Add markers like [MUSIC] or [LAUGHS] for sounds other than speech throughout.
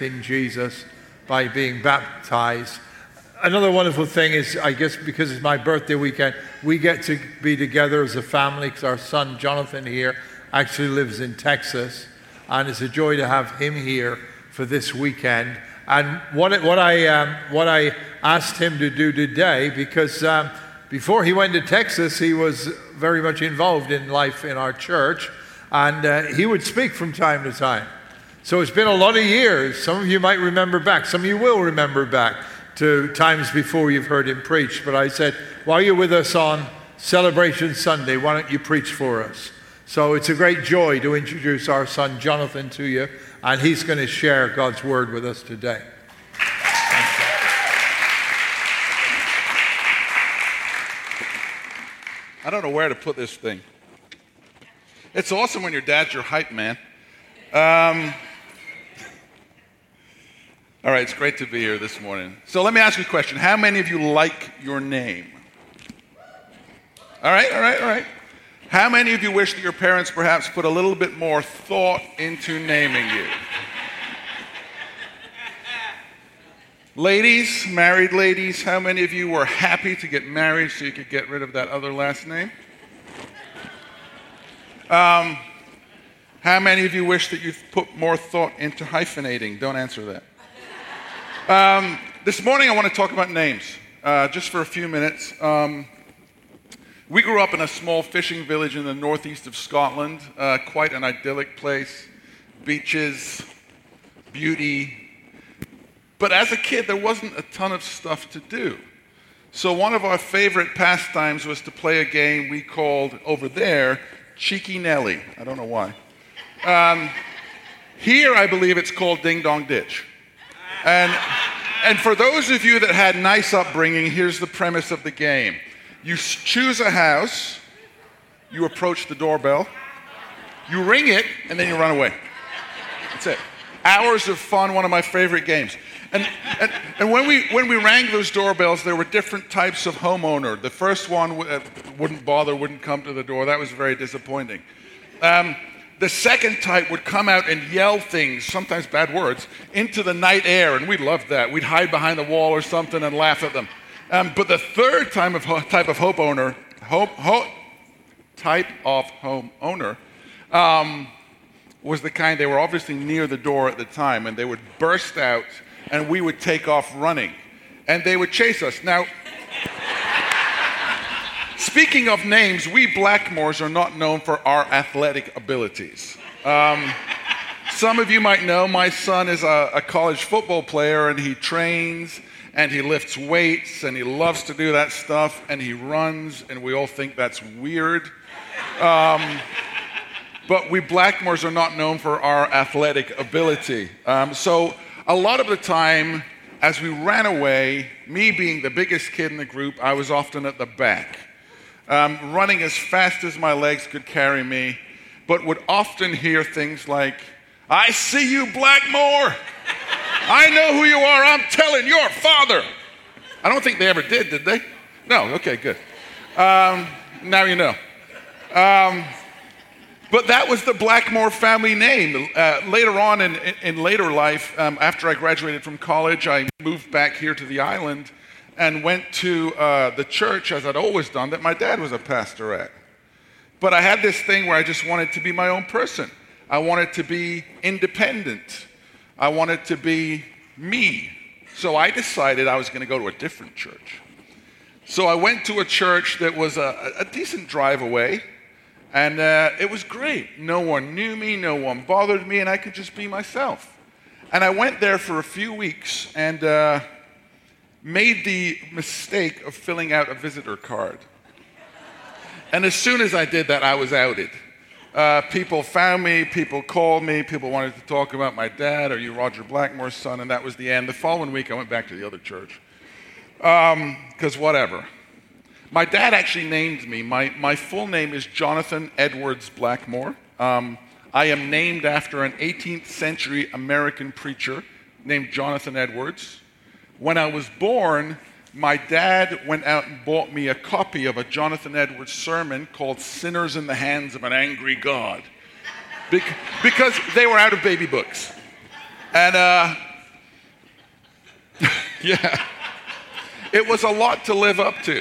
in Jesus by being baptized. Another wonderful thing is, I guess, because it's my birthday weekend, we get to be together as a family because our son Jonathan here actually lives in Texas, and it's a joy to have him here for this weekend. And what, what, I, um, what I asked him to do today, because um, before he went to Texas, he was very much involved in life in our church, and uh, he would speak from time to time. So it's been a lot of years. Some of you might remember back, some of you will remember back to times before you've heard him preach. But I said, while you're with us on Celebration Sunday, why don't you preach for us? So it's a great joy to introduce our son Jonathan to you, and he's going to share God's word with us today. I don't know where to put this thing. It's awesome when your dad's your hype man. Um, all right, it's great to be here this morning. So let me ask you a question. How many of you like your name? All right, all right, all right. How many of you wish that your parents perhaps put a little bit more thought into naming you? ladies, married ladies, how many of you were happy to get married so you could get rid of that other last name? Um, how many of you wish that you'd put more thought into hyphenating? Don't answer that. Um, this morning, I want to talk about names uh, just for a few minutes. Um, we grew up in a small fishing village in the northeast of Scotland, uh, quite an idyllic place, beaches, beauty. But as a kid, there wasn't a ton of stuff to do. So, one of our favorite pastimes was to play a game we called over there Cheeky Nelly. I don't know why. Um, here, I believe it's called Ding Dong Ditch. And, and for those of you that had nice upbringing, here's the premise of the game you choose a house, you approach the doorbell, you ring it, and then you run away. That's it. Hours of fun, one of my favorite games. And, and, and, when, we, when we rang those doorbells, there were different types of homeowner. The first one w- uh, wouldn't bother, wouldn't come to the door. That was very disappointing. Um, the second type would come out and yell things, sometimes bad words, into the night air, and we loved that. We'd hide behind the wall or something and laugh at them. Um, but the third type of, type of hope owner, hope, hope, type of home owner, um, was the kind they were obviously near the door at the time, and they would burst out, and we would take off running, and they would chase us. Now, Speaking of names, we Blackmores are not known for our athletic abilities. Um, some of you might know my son is a, a, college football player and he trains and he lifts weights and he loves to do that stuff and he runs and we all think that's weird. Um, but we Blackmores are not known for our athletic ability. Um, so a lot of the time, as we ran away, me being the biggest kid in the group, I was often at the back um, running as fast as my legs could carry me, but would often hear things like, I see you, Blackmore. I know who you are. I'm telling your father. I don't think they ever did, did they? No, okay, good. Um, now you know. Um, but that was the Blackmore family name. Uh, later on in, in later life, um, after I graduated from college, I moved back here to the island and went to uh, the church, as I'd always done, that my dad was a pastor at. But I had this thing where I just wanted to be my own person. I wanted to be independent. I wanted to be me. So I decided I was going to go to a different church. So I went to a church that was a, a decent drive away, and uh, it was great. No one knew me, no one bothered me, and I could just be myself. And I went there for a few weeks, and uh, made the mistake of filling out a visitor card. And as soon as I did that, I was outed. Uh, people found me, people called me, people wanted to talk about my dad. Are you Roger Blackmore's son? And that was the end. The following week, I went back to the other church. Because um, whatever. My dad actually named me. My, my full name is Jonathan Edwards Blackmore. Um, I am named after an 18th century American preacher named Jonathan Edwards. When I was born, my dad went out and bought me a copy of a Jonathan Edwards sermon called Sinners in the Hands of an Angry God. because they were out of baby books. And uh, [LAUGHS] yeah, it was a lot to live up to.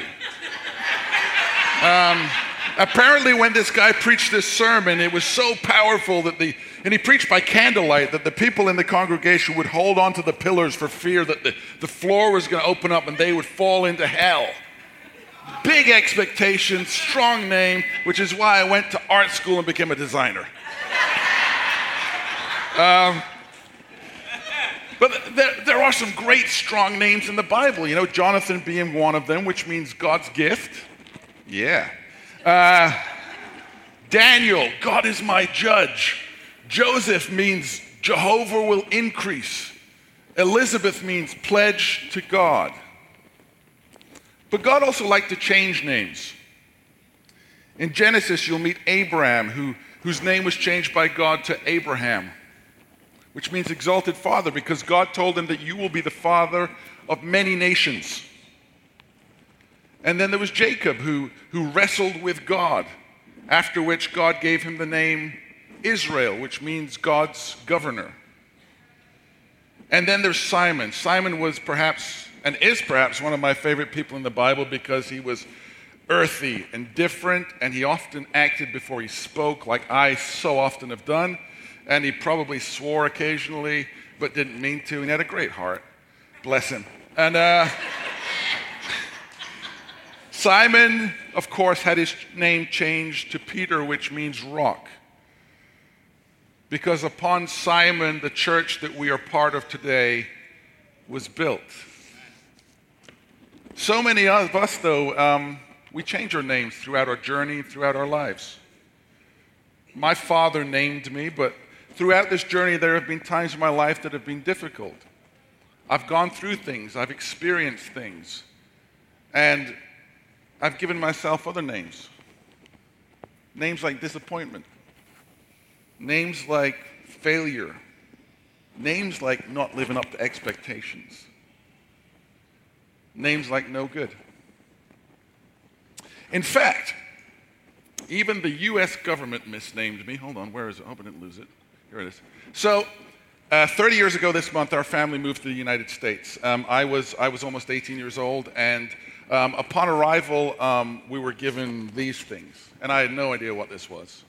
Um, apparently, when this guy preached this sermon, it was so powerful that the, and he preached by candlelight, that the people in the congregation would hold onto the pillars for fear that the, the floor was going to open up and they would fall into hell. Big expectations, strong name, which is why I went to art school and became a designer. Um, but there, there are some great strong names in the Bible. You know, Jonathan being one of them, which means God's gift. Yeah. Uh, Daniel, God is my judge. Joseph means Jehovah will increase. Elizabeth means pledge to God. But God also liked to change names. In Genesis, you'll meet Abram, who, whose name was changed by God to Abraham, which means exalted father, because God told him that you will be the father of many nations. And then there was Jacob, who, who wrestled with God, after which God gave him the name Israel, which means God's governor. And then there's Simon. Simon was perhaps, and is perhaps, one of my favorite people in the Bible because he was earthy and different, and he often acted before he spoke, like I so often have done. And he probably swore occasionally, but didn't mean to. And he had a great heart. Bless him. And, uh, Simon, of course, had his name changed to Peter, which means rock. Because upon Simon, the church that we are part of today was built. So many of us, though, um, we change our names throughout our journey, throughout our lives. My father named me, but throughout this journey, there have been times in my life that have been difficult. I've gone through things, I've experienced things. And I've given myself other names. Names like disappointment, names like failure, names like not living up to expectations, names like no good. In fact, even the US government misnamed me. Hold on, where is it? I hope I didn't lose it. Here it is. So, uh, 30 years ago this month, our family moved to the United States. Um, I, was, I was almost 18 years old, and um, upon arrival, um, we were given these things, and I had no idea what this was.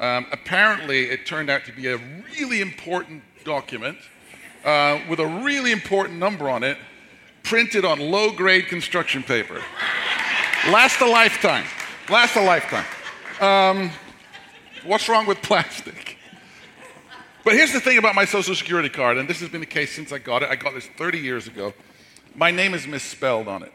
Um, apparently, it turned out to be a really important document uh, with a really important number on it, printed on low grade construction paper. Last a lifetime. Last a lifetime. Um, what's wrong with plastic? But here's the thing about my Social Security card, and this has been the case since I got it. I got this 30 years ago. My name is misspelled on it.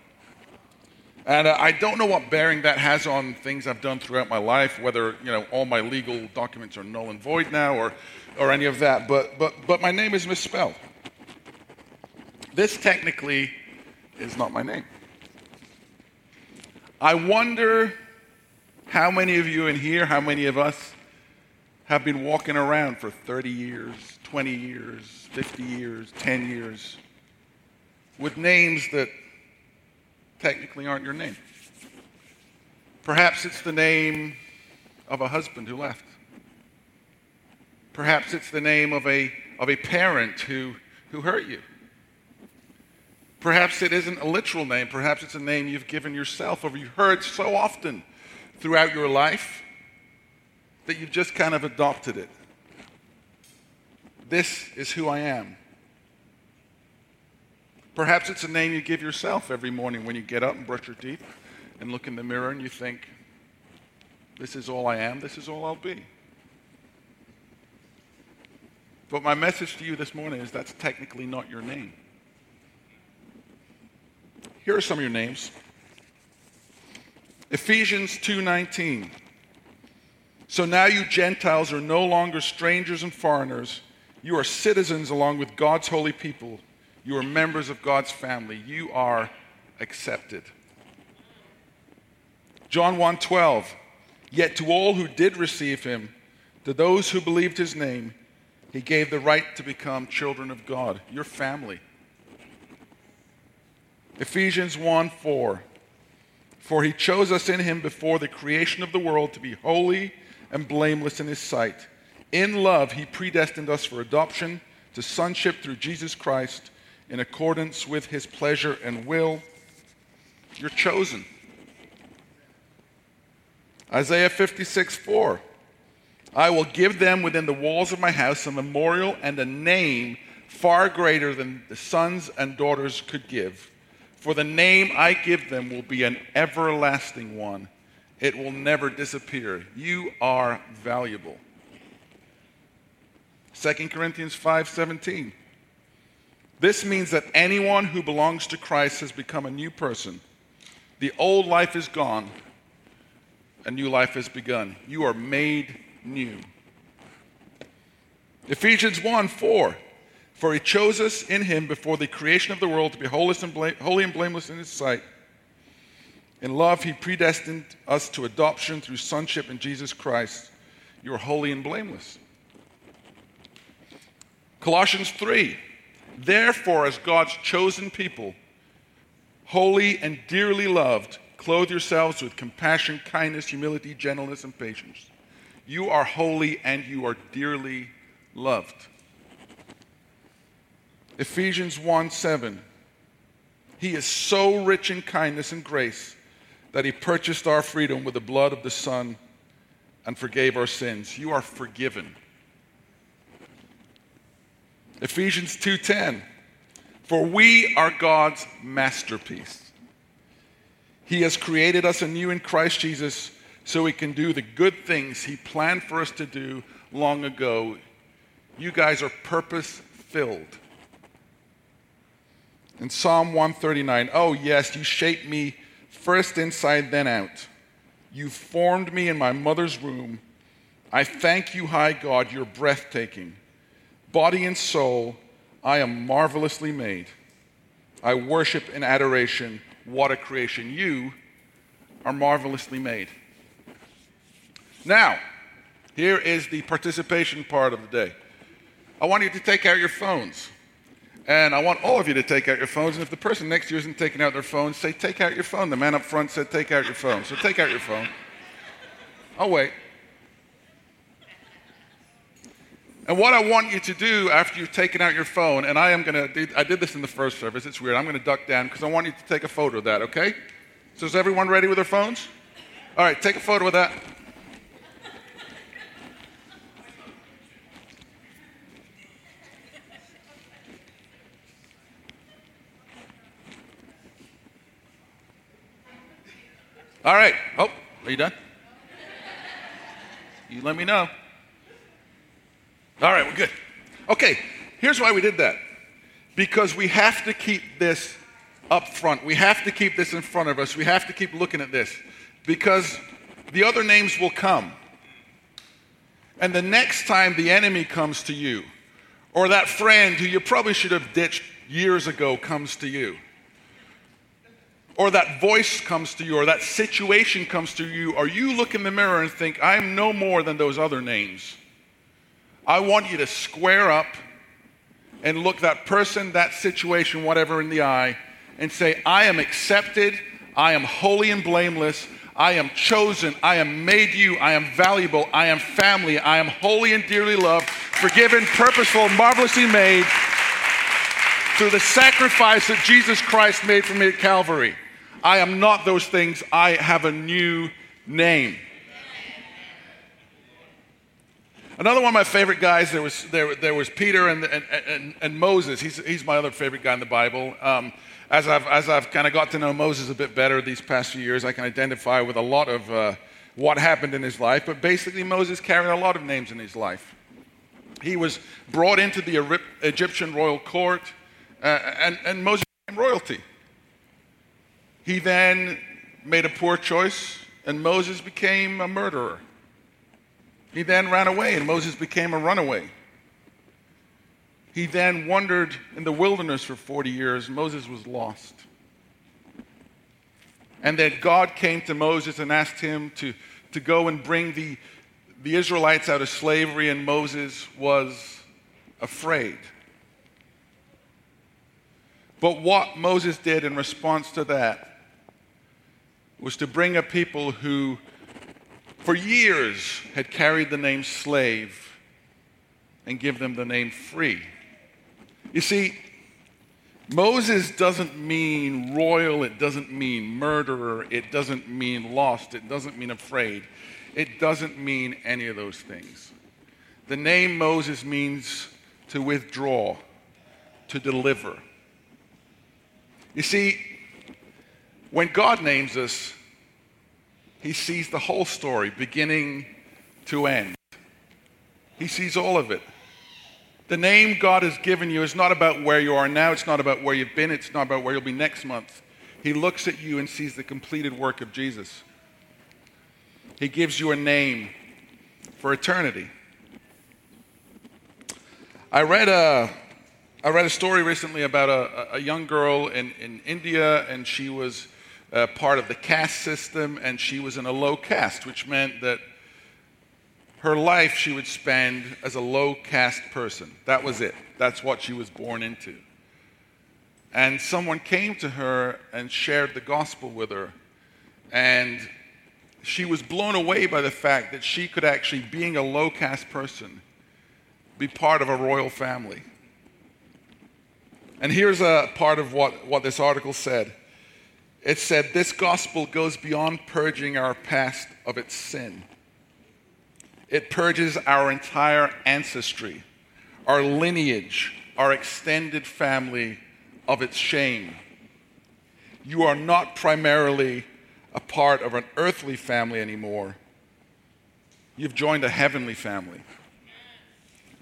And uh, I don't know what bearing that has on things I've done throughout my life, whether you know all my legal documents are null and void now, or, or any of that. But, but, but my name is misspelled. This technically is not my name. I wonder how many of you in here, how many of us have been walking around for 30 years, 20 years, 50 years, 10 years with names that technically aren't your name. Perhaps it's the name of a husband who left. Perhaps it's the name of a, of a parent who, who hurt you. Perhaps it isn't a literal name. Perhaps it's a name you've given yourself or you've heard so often throughout your life that you've just kind of adopted it. This is who I am. Perhaps it's a name you give yourself every morning when you get up and brush your teeth and look in the mirror and you think, This is all I am, this is all I'll be. But my message to you this morning is that's technically not your name. Here are some of your names. Ephesians 2:19. So now you Gentiles are no longer strangers and foreigners. You are citizens along with God's holy people you are members of God's family. You are accepted. John 1:12 Yet to all who did receive him, to those who believed his name, he gave the right to become children of God, your family. Ephesians 1 4. For he chose us in him before the creation of the world to be holy and blameless in his sight. In love, he predestined us for adoption to sonship through Jesus Christ in accordance with his pleasure and will. You're chosen. Isaiah 56 4. I will give them within the walls of my house a memorial and a name far greater than the sons and daughters could give. For the name I give them will be an everlasting one. It will never disappear. You are valuable. 2 Corinthians 5:17. This means that anyone who belongs to Christ has become a new person. The old life is gone, a new life has begun. You are made new. Ephesians 1 4. For he chose us in him before the creation of the world to be holy and blameless in his sight. In love, he predestined us to adoption through sonship in Jesus Christ. You are holy and blameless. Colossians 3 Therefore, as God's chosen people, holy and dearly loved, clothe yourselves with compassion, kindness, humility, gentleness, and patience. You are holy and you are dearly loved. Ephesians 1 7. He is so rich in kindness and grace that he purchased our freedom with the blood of the Son and forgave our sins. You are forgiven. Ephesians 2:10 For we are God's masterpiece. He has created us anew in Christ Jesus so we can do the good things he planned for us to do long ago. You guys are purpose filled. In Psalm 139, oh yes, you shaped me first inside, then out. You formed me in my mother's womb. I thank you, high God, you're breathtaking. Body and soul, I am marvelously made. I worship in adoration. What a creation. You are marvelously made. Now, here is the participation part of the day. I want you to take out your phones. And I want all of you to take out your phones. And if the person next to you isn't taking out their phone, say, Take out your phone. The man up front said, Take out your phone. So take out your phone. I'll wait. And what I want you to do after you've taken out your phone, and I am going to, I did this in the first service, it's weird. I'm going to duck down because I want you to take a photo of that, okay? So is everyone ready with their phones? All right, take a photo of that. All right. Oh, are you done? You let me know. All right, we're good. Okay, here's why we did that. Because we have to keep this up front. We have to keep this in front of us. We have to keep looking at this. Because the other names will come. And the next time the enemy comes to you, or that friend who you probably should have ditched years ago comes to you, or that voice comes to you, or that situation comes to you, or you look in the mirror and think, I'm no more than those other names. I want you to square up and look that person, that situation, whatever in the eye and say, I am accepted, I am holy and blameless, I am chosen, I am made you, I am valuable, I am family, I am holy and dearly loved, forgiven, purposeful, marvelously made through the sacrifice that Jesus Christ made for me at Calvary. I am not those things, I have a new name. Another one of my favorite guys, there was, there, there was Peter and, and, and, and Moses. He's, he's my other favorite guy in the Bible. Um, as I've, as I've kind of got to know Moses a bit better these past few years, I can identify with a lot of uh, what happened in his life. But basically, Moses carried a lot of names in his life. He was brought into the Egyptian royal court, uh, and, and Moses became royalty. He then made a poor choice, and Moses became a murderer. He then ran away, and Moses became a runaway. He then wandered in the wilderness for 40 years. Moses was lost. And then God came to Moses and asked him to, to go and bring the, the Israelites out of slavery, and Moses was afraid. But what Moses did in response to that was to bring a people who for years had carried the name slave and give them the name free. You see, Moses doesn't mean royal, it doesn't mean murderer, it doesn't mean lost, it doesn't mean afraid, it doesn't mean any of those things. The name Moses means to withdraw, to deliver. You see, when God names us, he sees the whole story, beginning to end. He sees all of it. The name God has given you is not about where you are now, it's not about where you've been, it's not about where you'll be next month. He looks at you and sees the completed work of Jesus. He gives you a name for eternity. I read a, I read a story recently about a, a young girl in, in India, and she was uh, part of the caste system, and she was in a low caste, which meant that her life she would spend as a low caste person. That was it. That's what she was born into. And someone came to her and shared the gospel with her. And she was blown away by the fact that she could actually, being a low caste person, be part of a royal family. And here's a part of what, what this article said it said, This gospel goes beyond purging our past of its sin. It purges our entire ancestry, our lineage, our extended family of its shame. You are not primarily a part of an earthly family anymore. You've joined a heavenly family.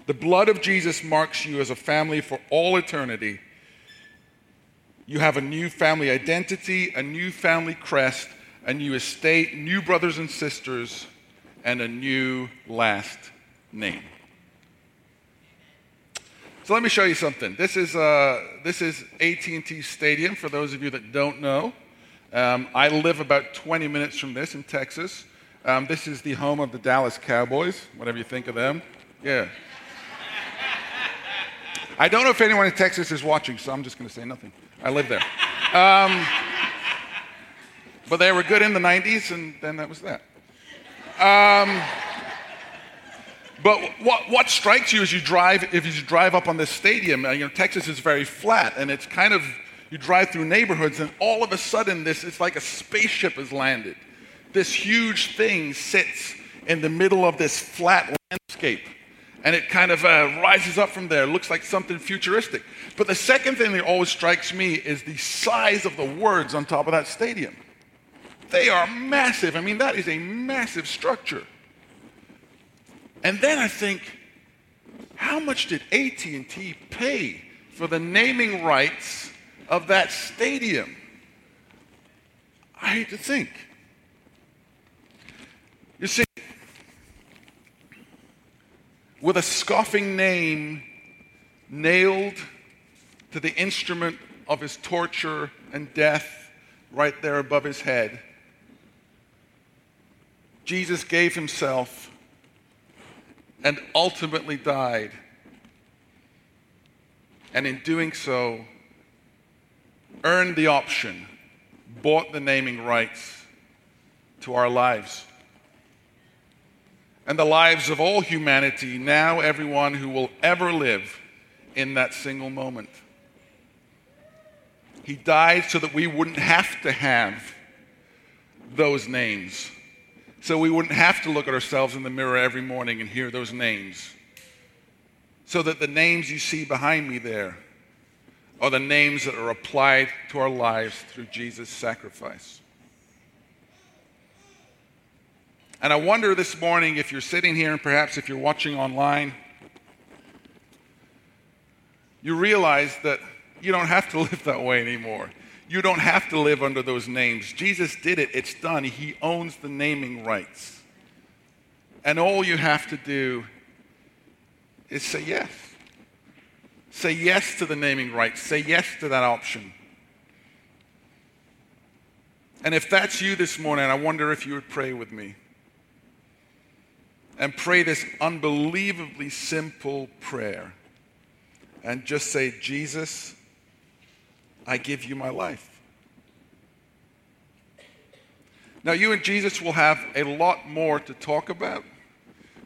The blood of Jesus marks you as a family for all eternity. You have a new family identity, a new family crest, a new estate, new brothers and sisters and a new last name. So let me show you something. This is, uh, this is AT&T Stadium, for those of you that don't know. Um, I live about 20 minutes from this in Texas. Um, this is the home of the Dallas Cowboys, whatever you think of them. Yeah. I don't know if anyone in Texas is watching, so I'm just going to say nothing. I live there. Um, but they were good in the 90s, and then that was that. Um, but what, what strikes you as you drive, if you drive up on this stadium, uh, you know, Texas is very flat, and it's kind of, you drive through neighborhoods, and all of a sudden, this, it's like a spaceship has landed. This huge thing sits in the middle of this flat landscape, and it kind of uh, rises up from there. It looks like something futuristic. But the second thing that always strikes me is the size of the words on top of that stadium. They are massive. I mean, that is a massive structure. And then I think, how much did AT&T pay for the naming rights of that stadium? I hate to think. You see, with a scoffing name nailed to the instrument of his torture and death right there above his head, Jesus gave himself and ultimately died. And in doing so, earned the option, bought the naming rights to our lives. And the lives of all humanity, now everyone who will ever live in that single moment. He died so that we wouldn't have to have those names so we wouldn't have to look at ourselves in the mirror every morning and hear those names. So that the names you see behind me there are the names that are applied to our lives through Jesus' sacrifice. And I wonder this morning if you're sitting here and perhaps if you're watching online, you realize that you don't have to [LAUGHS] live that way anymore. You don't have to live under those names. Jesus did it, it's done. He owns the naming rights. And all you have to do is say yes. Say yes to the naming rights, say yes to that option. And if that's you this morning, I wonder if you would pray with me. And pray this unbelievably simple prayer. And just say, Jesus, I give you my life. Now, you and Jesus will have a lot more to talk about.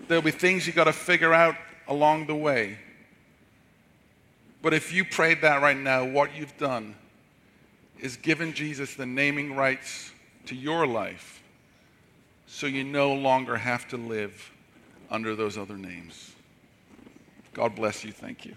There'll be things you got to figure out along the way. But if you prayed that right now, what you've done is given Jesus the naming rights to your life so you no longer have to live under those other names. God bless you. Thank you.